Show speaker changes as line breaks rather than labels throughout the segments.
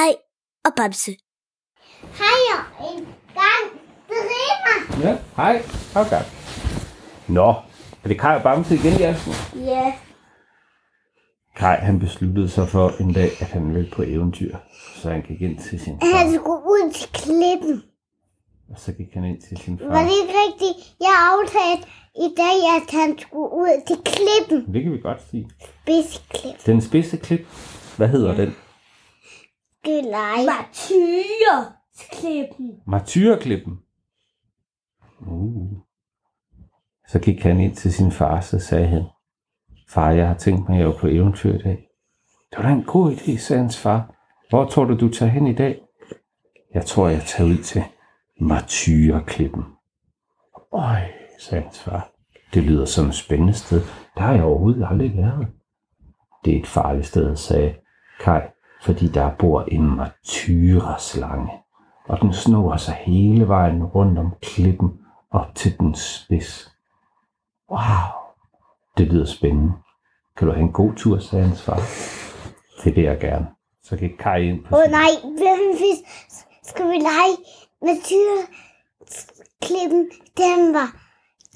Hej og Bamse.
Hej og en gang. Det rimer.
Ja, hej. Okay. Nå, er det Kai og Bamse igen, Jasper?
Ja.
Kai, han besluttede sig for en dag, at han ville på eventyr, så han gik ind til sin far,
Han skulle ud til klippen.
og så gik han ind til sin
Var
far.
det ikke rigtigt? Jeg aftalte i dag, at han skulle ud til klippen.
Det kan vi godt sige.
Spidsklip.
Den spidse klip, hvad hedder den?
Gylej.
Martyrsklippen.
Martyrklippen. Uh. Så gik han ind til sin far, så sagde han, Far, jeg har tænkt mig, at jeg er på eventyr i dag. Det var da en god idé, sagde hans far. Hvor tror du, du tager hen i dag? Jeg tror, jeg tager ud til Martyrklippen. Øj, sagde hans far. Det lyder som et spændende sted. Der har jeg overhovedet aldrig været. Det er et farligt sted, sagde Kai, fordi der bor en martyreslange og den snor sig hele vejen rundt om klippen op til den spids. Wow, det lyder spændende. Kan du have en god tur, sagde hans far. Det vil jeg gerne. Så gik Kai ind på
Åh oh, nej, hvem? Skal vi lege med tyrklippen? Den var,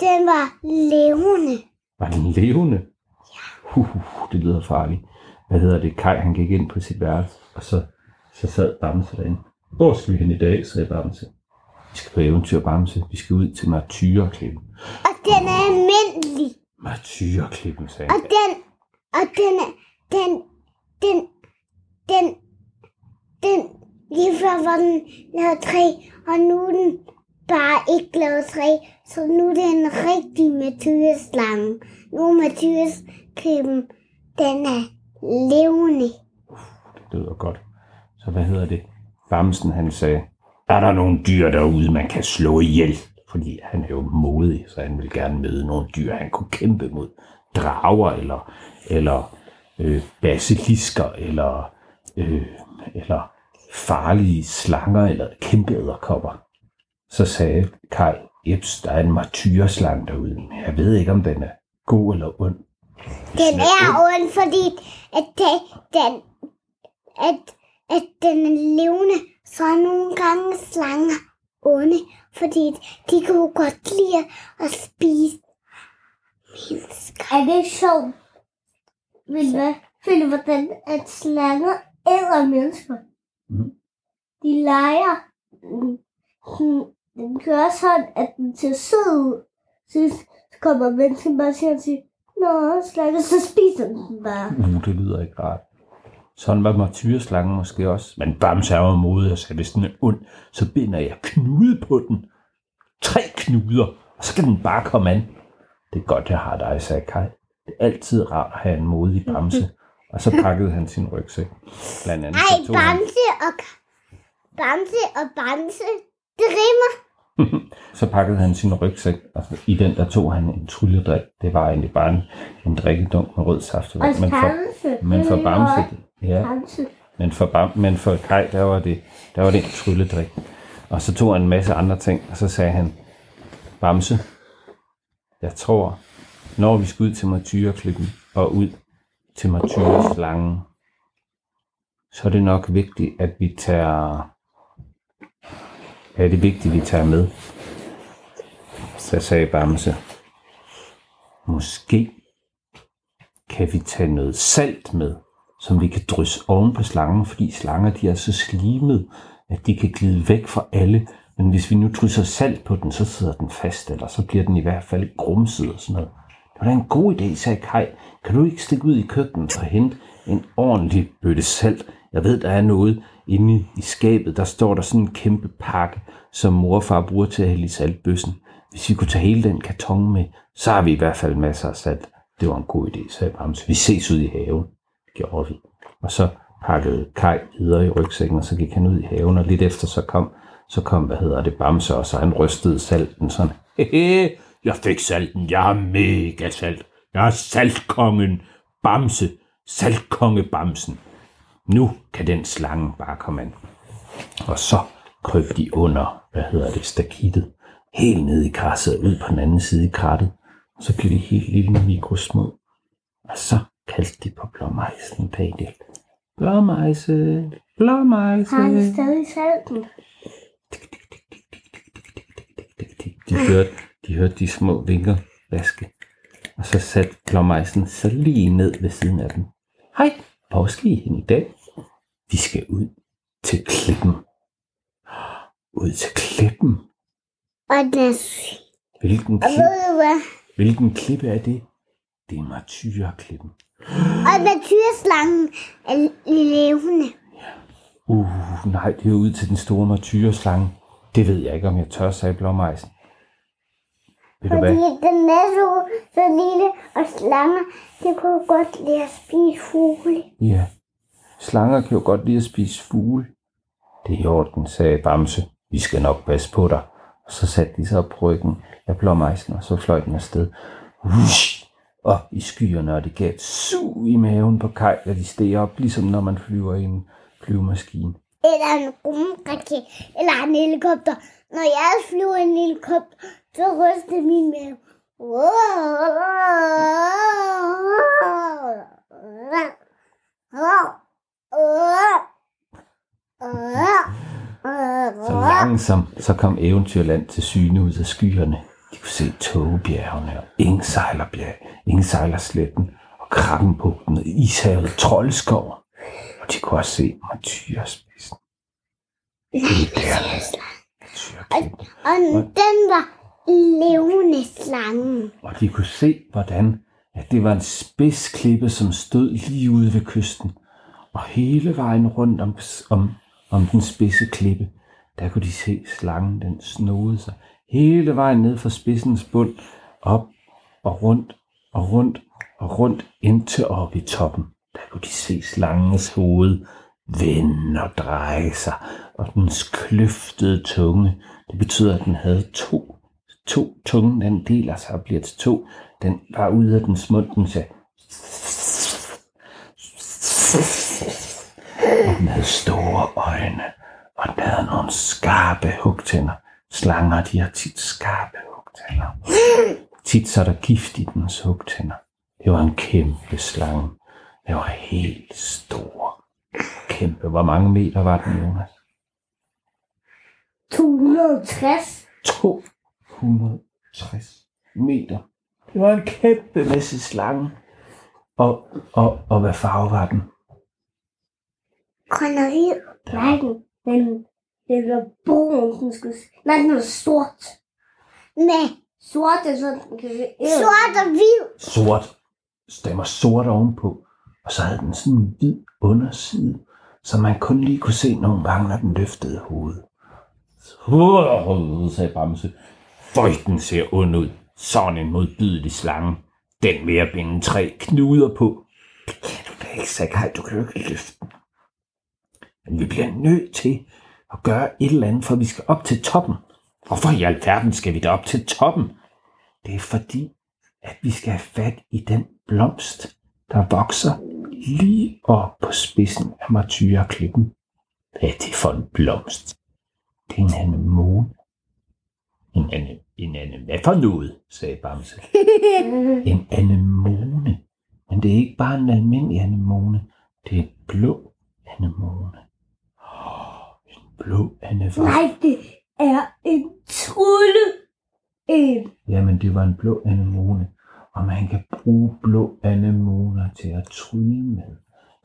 den var levende.
Var den levende? Ja. Uh, det lyder farligt. Hvad hedder det? Kai, han gik ind på sit værelse, og så, så sad Bamse derinde. Hvor skal vi hen i dag, sagde Bamse. Vi skal på eventyr, Bamse. Vi skal ud til Martyreklippen.
Og den er almindelig.
Martyreklippen, sagde
Og
han.
den, og den er, den, den, den, den, lige før var den lavet træ, og nu er den bare ikke lavet træ, så nu er det en rigtig matyreslange. Nu er matyresklippen, den er levende.
Det lyder godt. Så hvad hedder det? Bamsen han sagde, er der nogle dyr derude, man kan slå ihjel? Fordi han er jo modig, så han vil gerne møde nogle dyr, han kunne kæmpe mod. Drager, eller, eller øh, basilisker, eller, øh, eller farlige slanger, eller kæmpe æderkopper. Så sagde Kai, Jeps, der er en martyrslang derude, men jeg ved ikke, om den er god eller ond.
Den er ond, fordi at den, den, at, at den er levende, så er nogle gange slanger onde, fordi de kan jo godt lide at spise mennesker.
Er det sjovt? Vil du finde, hvordan at slanger æder mennesker?
Mhm.
De leger. mm, sådan- Den gør sådan, at den ser sød ud. Så kommer mennesken bare og siger til, Nå, slange, så spiser den bare.
Uh, det lyder ikke rart. Sådan var martyrslangen måske også. Men Bamse er jo modig og sagde, hvis den er ond, så binder jeg knude på den. Tre knuder, og så kan den bare komme an. Det er godt, jeg har dig, sagde Kai. Det er altid rart at have en modig Bamse. Og så pakkede han sin rygsæk. Blandt andet
Ej,
tog han,
Bamse og Bamse og Bamse, det rimer.
så pakkede han sin rygsæk, og i den der tog han en trylledrik. Det var egentlig bare en, en drikkedunk med rød saft.
Og
Men for, men for Bamse, ja. Men for, Bam, men for Kai, der var det, der var det en trylledrik. Og så tog han en masse andre ting, og så sagde han, Bamse, jeg tror, når vi skal ud til martyreklippen og ud til martyreslangen, så er det nok vigtigt, at vi tager er det vigtigt, vi tager med. Så sagde Bamse, måske kan vi tage noget salt med, som vi kan drysse oven på slangen, fordi slanger de er så slimet, at de kan glide væk fra alle. Men hvis vi nu drysser salt på den, så sidder den fast, eller så bliver den i hvert fald grumset og sådan noget. Det var da en god idé, sagde Kai. Kan du ikke stikke ud i køkkenet og hente en ordentlig bøtte salt? Jeg ved, der er noget inde i skabet. Der står der sådan en kæmpe pakke, som mor og far bruger til at hælde i saltbøssen. Hvis vi kunne tage hele den karton med, så har vi i hvert fald masser af salt. Det var en god idé, sagde Bams. Vi ses ud i haven. Gjorde vi. Og så pakkede Kai videre i rygsækken, og så gik han ud i haven, og lidt efter så kom, så kom, hvad hedder det, Bamse, og så han rystede salten sådan. Hehe, jeg fik salten, jeg er mega salt. Jeg er saltkongen Bamse, saltkonge Bamsen. Nu kan den slange bare komme an. Og så krøb de under, hvad hedder det, stakittet, helt ned i krasset og ud på den anden side i krattet. Og så blev de helt lille mikrosmå. Og så kaldte de på blåmejsen bagdel. Blåmejse, blåmejse.
Har han stadig salten?
De hørte, de hørte de små vinger vaske. Og så satte blåmejsen så lige ned ved siden af dem. Hej, skal I hen i dag? Vi skal ud til klippen. Ud til klippen.
Og er syg.
Hvilken,
Og
klip,
ved du hvad?
hvilken klippe er det? Det er martyreklippen.
Og naturslangen er levende.
Uh, nej, det er ud til den store martyreslange. Det ved jeg ikke, om jeg tør, sagde blåmejsen. Ved
Fordi den er så, så lille, og slanger, det kunne godt lide at spise fugle.
Ja, slanger kan jo godt lide at spise fugle. Det er i orden, sagde Bamse. Vi skal nok passe på dig. Og så satte de sig op på ryggen af blåmejsen, og så fløj den afsted. Ush! Og i skyerne, og det gav et sug i maven på Kaj, da de steg op, ligesom når man flyver i en flyvemaskine.
Eller en rumraket, eller en helikopter. Når jeg flyver en helikopter, så ryster min mave.
Så langsomt, så kom Eventyrland til syne ud af skyerne. De kunne se togebjergene og Engsejlerbjerg, Engsejlersletten og Krabbenbugten og Ishavet Troldskov. Og de kunne også se Martyrspidsen. Martyrklippen.
Og den var levende slangen.
Og de kunne se, hvordan at det var en spidsklippe, som stod lige ude ved kysten. Og hele vejen rundt om, om, om den spidse klippe, der kunne de se slangen, den snodede sig hele vejen ned fra spidsens bund, op og rundt og rundt og rundt indtil op i toppen. Der kunne de se slangens hoved vende og dreje sig, og dens kløftede tunge. Det betyder, at den havde to, to tunge, den deler sig og bliver til to. Den var ude af dens mund, den sagde, og den havde store øjne, og den havde nogle skarpe hugtænder. Slanger, de har tit skarpe hugtænder. Tit så er der gift i dens hugtænder. Det var en kæmpe slange. Det var helt stor. Kæmpe. Hvor mange meter var den, Jonas?
260.
260 meter. Det var en kæmpe masse slange. Og, og, og hvad farve var den?
Grøn og hvid.
Nej, den, den, den var brun, den skulle. Nej, den var sort.
Med
Sort er sådan,
sort og hvid.
Sort. Var sort ovenpå. Og så havde den sådan en hvid underside, så man kun lige kunne se nogle gange, når den løftede hovedet. Så sagde Bamse. Føj, den ser ond ud. Sådan en modbydelig slange. Den vil jeg binde tre knuder på. Det kan du da ikke, sagde Kaj. Du kan jo ikke løfte den. Men vi bliver nødt til at gøre et eller andet, for vi skal op til toppen. Hvorfor i alverden skal vi da op til toppen? Det er fordi, at vi skal have fat i den blomst, der vokser lige op på spidsen af martyreklippen. Hvad er det for en blomst? Det er en anemone. En, ane, en ane, hvad for noget, sagde Bamse. En anemone. Men det er ikke bare en almindelig anemone. Det er et blå anemone. Oh, en blå anemone.
Nej, det er en trylle. En.
Jamen, det var en blå anemone. Og man kan bruge blå anemoner til at trylle med.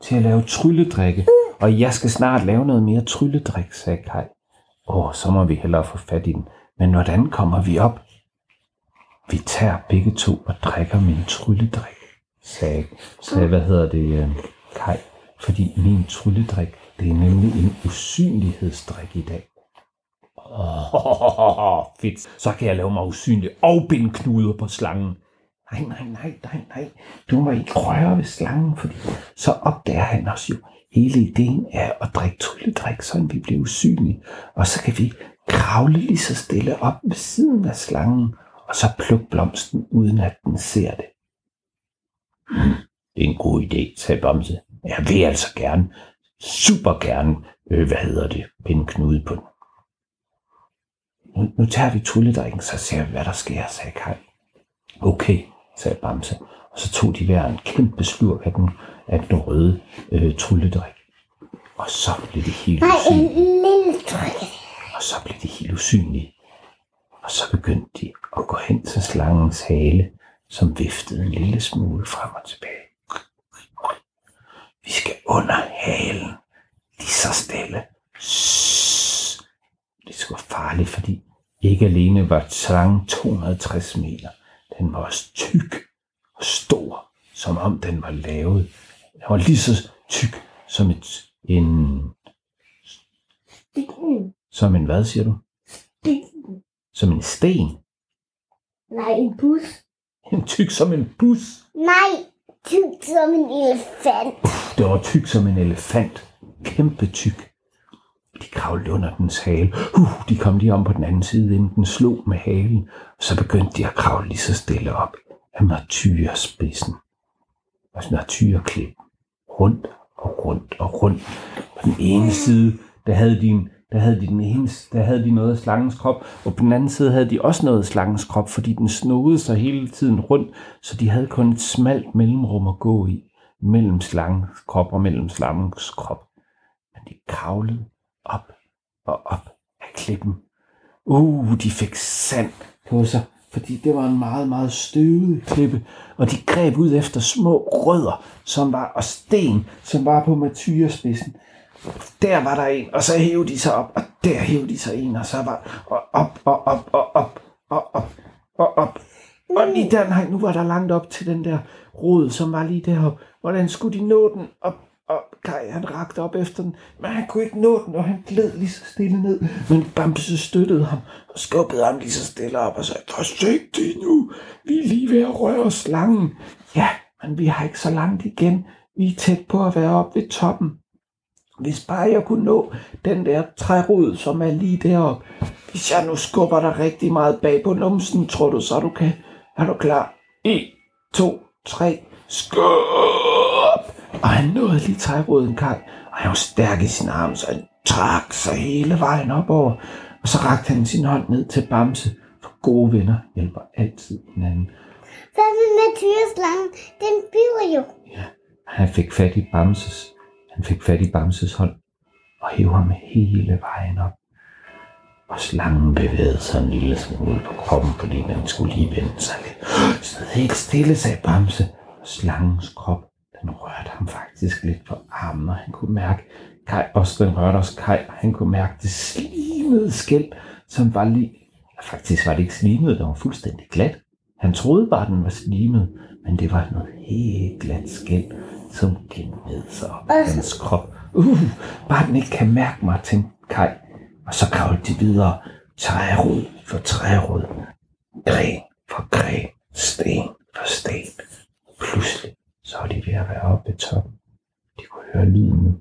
Til at lave trylledrikke. Og jeg skal snart lave noget mere trylledrik, sagde Kai. Åh, så må vi hellere få fat i den. Men hvordan kommer vi op? Vi tager begge to og drikker min trylledrik, sagde, sagde hvad hedder det, øh, Kai. Fordi min trylledrik, det er nemlig en usynlighedsdrik i dag. Åh, fedt. Så kan jeg lave mig usynlig og binde knuder på slangen. Nej, nej, nej, nej, nej. Du må ikke røre ved slangen, fordi så opdager han os jo. Hele ideen er at drikke trylledrik, så vi bliver usynlige. Og så kan vi kravle lige så stille op ved siden af slangen, og så plukke blomsten, uden at den ser det. Hmm, det er en god idé, sagde Bamse. Jeg vil altså gerne, super gerne, øh, hvad hedder det, binde knude på den. Nu, nu tager vi trylledrikken, så ser vi, hvad der sker, sagde Kai. Okay, sagde Bamse. Og så tog de hver en kæmpe slurk af den, af den røde øh, trylledrik. Og så blev det helt usynligt.
tryk.
Og så blev de helt usynlige. Og så begyndte de at gå hen til slangens hale, som viftede en lille smule frem og tilbage. Vi skal under halen. Lige så stille. Det skulle være farligt, fordi ikke alene var slangen 260 meter. Den var også tyk og stor, som om den var lavet. Den var lige så tyk som et, en... Som en hvad, siger du? Som en sten.
Nej, en bus.
En tyk som en bus.
Nej, tyk som en elefant.
Det var tyk som en elefant. Kæmpe tyk. De kravlede under dens hale. Uh, de kom lige om på den anden side, inden den slog med halen. Og så begyndte de at kravle lige så stille op af martyrspidsen. Og martyrklip. Rundt og rundt og rundt. På den ene side, der havde de en der havde de, den ene, der havde de noget af slangens krop, og på den anden side havde de også noget af slangens krop, fordi den snodede sig hele tiden rundt, så de havde kun et smalt mellemrum at gå i, mellem slangens krop og mellem slangens krop. Men de kravlede op og op af klippen. Uh, de fik sand på sig, fordi det var en meget, meget støvet klippe, og de greb ud efter små rødder, som var, og sten, som var på matyrespidsen. Der var der en, og så hævde de sig op, og der hævde de sig en, og så var og op, og op, og op, og op, og op. Og lige der, nej, nu var der langt op til den der rod, som var lige deroppe. Hvordan skulle de nå den op? Og Kai, han rakte op efter den, men han kunne ikke nå den, og han gled lige så stille ned. Men Bamse støttede ham og skubbede ham lige så stille op og sagde, forsigtig nu, vi er lige ved at røre slangen. Ja, men vi har ikke så langt igen. Vi er tæt på at være oppe ved toppen. Hvis bare jeg kunne nå den der trærod, som er lige deroppe. Hvis jeg nu skubber dig rigtig meget bag på numsen, tror du så, du kan? Er du klar? 1, 2, 3, skub! Og han nåede lige træroden, Kai. Og han var stærk i sin arm, så han trak sig hele vejen op over. Og så rakte han sin hånd ned til Bamse. For gode venner hjælper altid hinanden.
Hvad med matyrslangen? Den biver jo.
Ja, han fik fat i Bamses, han fik fat i Bamses hånd og hævde ham hele vejen op. Og slangen bevægede sig en lille smule på kroppen, fordi den skulle lige vende sig lidt. Så helt stille, sagde Bamse, og slangens krop, den rørte ham faktisk lidt på armen, og han kunne mærke, Kai, også den rørte også Kai, og han kunne mærke det slimede skæld, som var lige, faktisk var det ikke slimet, det var fuldstændig glat. Han troede bare, den var slimet, men det var noget helt glat skæld, som gned sig op i hans krop. Uh, bare den ikke kan mærke mig, tænkte Kai. Og så kravlede de videre, trærod for trærod, gren for gren, sten for sten. Pludselig så var de ved at være oppe ved toppen. De kunne høre lyden nu.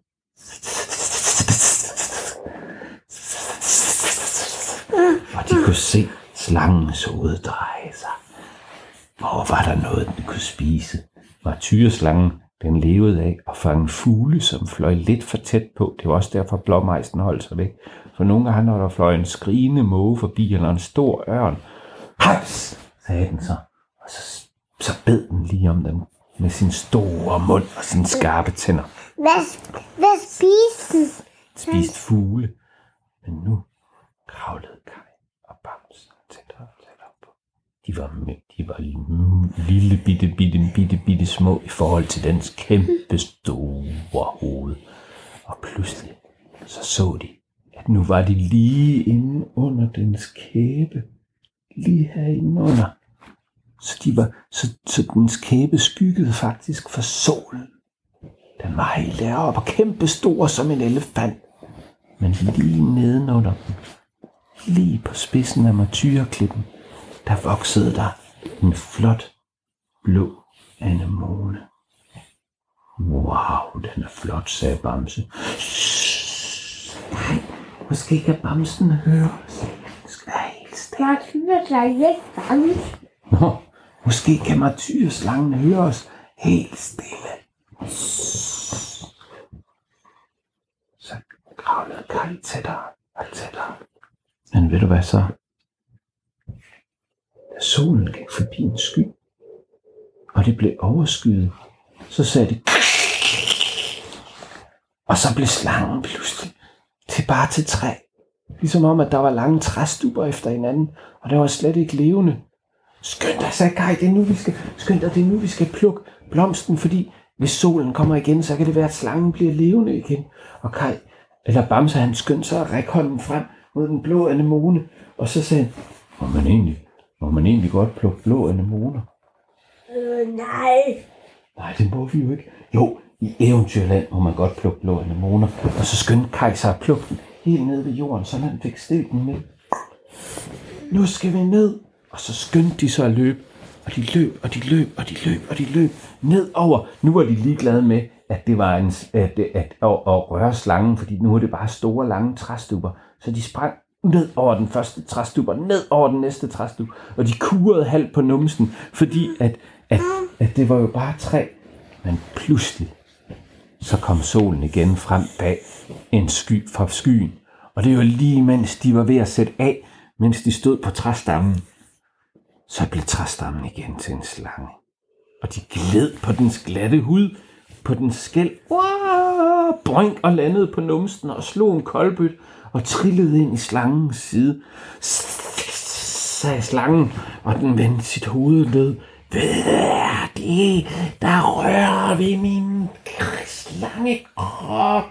Og de kunne se slangens hoved dreje sig. Hvor var der noget, den kunne spise? Martyrslangen, den levede af at fange fugle, som fløj lidt for tæt på. Det var også derfor, blåmejsen holdt sig væk. For nogle gange, når der fløj en skrigende måge forbi, eller en stor ørn, haps, sagde den så. Og så, så bed den lige om den med sin store mund og sine skarpe tænder.
Hvad, hvad spiste den?
Spist fugle. Men nu kravlede Kai og Bams tættere og tættere på. De var, med- de var lille bitte, bitte, bitte, bitte små i forhold til dens kæmpe store hoved. Og pludselig så så de, at nu var de lige inde under dens kæbe. Lige herinde under. Så, de var, så, så dens kæbe skyggede faktisk for solen. Den var helt deroppe og kæmpe stor som en elefant. Men lige nedenunder dem, lige på spidsen af martyrklippen, der voksede der en flot blå anemone. Wow, den er flot, sagde Bamse. Nej, måske kan Bamsen høre os. Vi skal være helt stille.
Jeg er ikke bange.
Nå, måske kan martyrslangen høre os helt stille. Så kravlede Kai tættere og tættere. Men ved du hvad så? Da solen gik forbi en sky, og det blev overskyet, så sagde det Og så blev slangen pludselig til bare til træ. Ligesom om, at der var lange træstuber efter hinanden, og det var slet ikke levende. Skynd dig, sagde Kai, det er nu, vi skal, skynd dig, det er nu, vi skal plukke blomsten, fordi hvis solen kommer igen, så kan det være, at slangen bliver levende igen. Og Kai, eller Bamse, han skyndte sig at række hånden frem mod den blå anemone, og så sagde han, må man egentlig, må man egentlig godt plukke blå anemoner?
Øh, nej.
Nej, det må vi jo ikke. Jo, i Eventyrland må man godt plukke blå anemoner. Og så skyndte Kai sig at plukke den helt ned ved jorden, så han fik stilt den med. Nu skal vi ned. Og så skyndte de sig at løbe. Og de løb, og de løb, og de løb, og de løb nedover. Nu var de ligeglade med, at det var en, at, at, at, at, at røre slangen, fordi nu er det bare store, lange træstuber. Så de sprang ned over den første træstuber, ned over den næste træstub, og de kurede halvt på numsen, fordi at, at, at det var jo bare træ. Men pludselig, så kom solen igen frem bag en sky fra skyen. Og det var lige mens de var ved at sætte af, mens de stod på træstammen. Så blev træstammen igen til en slange. Og de gled på dens glatte hud, på den skæld, wow, boink og landede på numsten og slog en koldbøt og trillede ind i slangens side. Sagde slangen, og den vendte sit hoved ned. Hvad er det, der rører ved min slangekrop?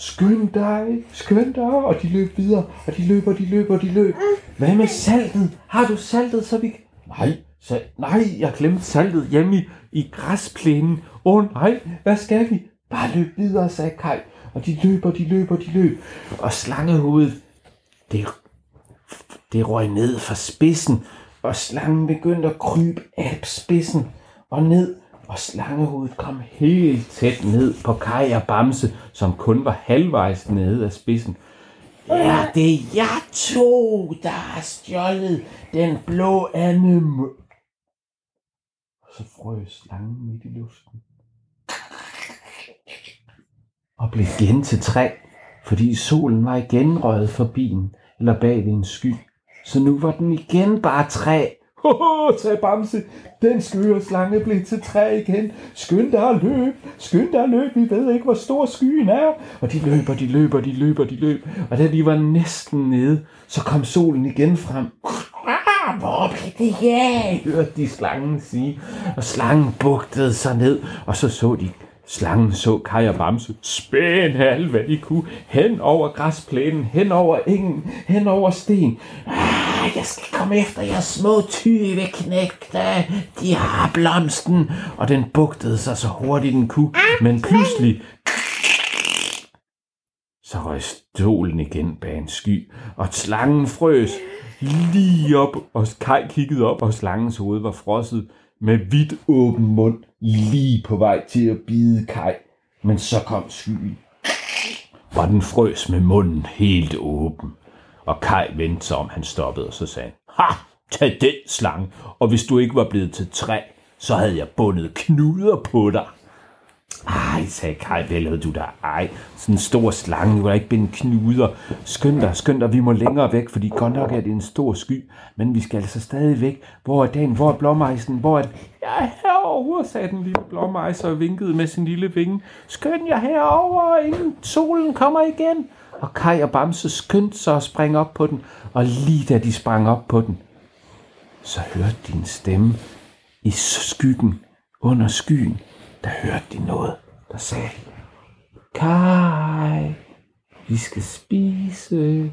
Skynd dig, skynd dig, og de løb videre, og de løb, og de løb, og de løb. Hvad med saltet? Har du saltet, så vi... Nej, så, nej, jeg glemte saltet hjemme i, i græsplænen. Åh oh, nej, hvad skal vi? Bare løb videre, sagde Kai. Og de løb, og de løb, og de løb. Og slangehovedet, det, det røg ned fra spidsen, og slangen begyndte at krybe af spidsen og ned, og slangehovedet kom helt tæt ned på Kai og Bamse, som kun var halvvejs nede af spidsen. Ja, det er jeg to, der har stjålet den blå anemo. Og så frøs slangen midt i luften. Og blev igen til træ, fordi solen var igen røget forbi den, eller bag ved en sky. Så nu var den igen bare træ. Hoho, sagde Bamse. Den skøre slange blev til træ igen. Skynd dig at løb. Skynd dig at løb. Vi ved ikke, hvor stor skyen er. Og de løber, de løber, de løber, de løb. Og da de var næsten nede, så kom solen igen frem. Ah, hvor blev det af? hørte de slangen sige. Og slangen bugtede sig ned, og så så de Slangen så Kaj og Bamse spænde alt, hvad de kunne, hen over græsplænen, hen over engen, hen over sten. Ah, jeg skal komme efter jer små tyve knægte. De har blomsten. Og den bugtede sig så hurtigt den kunne, men pludselig så røg stolen igen bag en sky, og slangen frøs lige op, og Kai kiggede op, og slangens hoved var frosset med vidt åben mund, lige på vej til at bide Kai. Men så kom skyen, og den frøs med munden helt åben. Og Kai vendte sig om, han stoppede, og så sagde han, Ha, tag den slange, og hvis du ikke var blevet til træ, så havde jeg bundet knuder på dig. Ej, sagde Kai, hvad lavede du der? Ej, sådan en stor slange, du kan ikke binde knuder. Skynd dig, skynd dig, vi må længere væk, fordi godt nok er det en stor sky, men vi skal altså stadig væk. Hvor er den? Hvor er blommeisen, Hvor er? Jeg er herovre, sagde den lille blommeis og vinkede med sin lille vinge. Skynd jer herover, inden solen kommer igen. Og Kai og Bamse skyndte sig at springe op på den, og lige da de sprang op på den, så hørte de en stemme i skyggen under skyen der hørte de noget, der sagde, Kai, vi skal spise.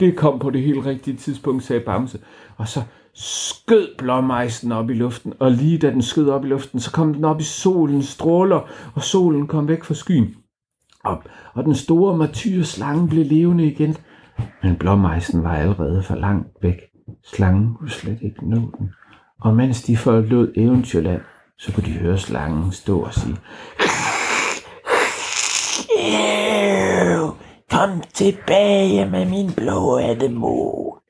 det kom på det helt rigtige tidspunkt, sagde Bamse. Og så skød blåmejsen op i luften, og lige da den skød op i luften, så kom den op i solens stråler, og solen kom væk fra skyen. Og, og den store martyrslange blev levende igen. Men blåmejsen var allerede for langt væk. Slangen kunne slet ikke nå den. Og mens de forlod eventyrland, så kunne de høre slangen stå og sige, Kom tilbage med min blå anemone.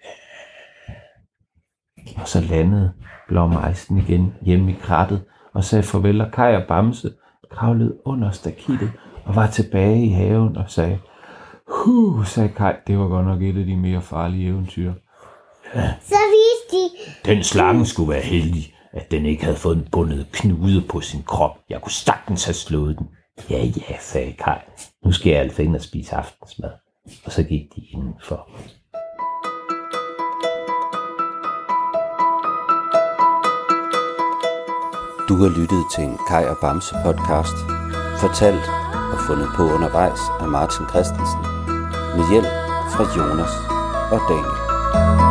Og så landede blåmejsen igen hjemme i krattet og sagde farvel, og Kaj og Bamse kravlede under stakittet og var tilbage i haven og sagde, Huh, sagde Kai, det var godt nok et af de mere farlige eventyr.
Så viste de...
Den slange skulle være heldig, at den ikke havde fået en bundet knude på sin krop. Jeg kunne sagtens have slået den.
Ja, ja, sagde Kai. Nu skal jeg altså ind og spise aftensmad. Og så gik de indenfor.
Du har lyttet til en Kai og Bamse podcast, fortalt og fundet på undervejs af Martin Christensen med hjælp fra Jonas og Daniel.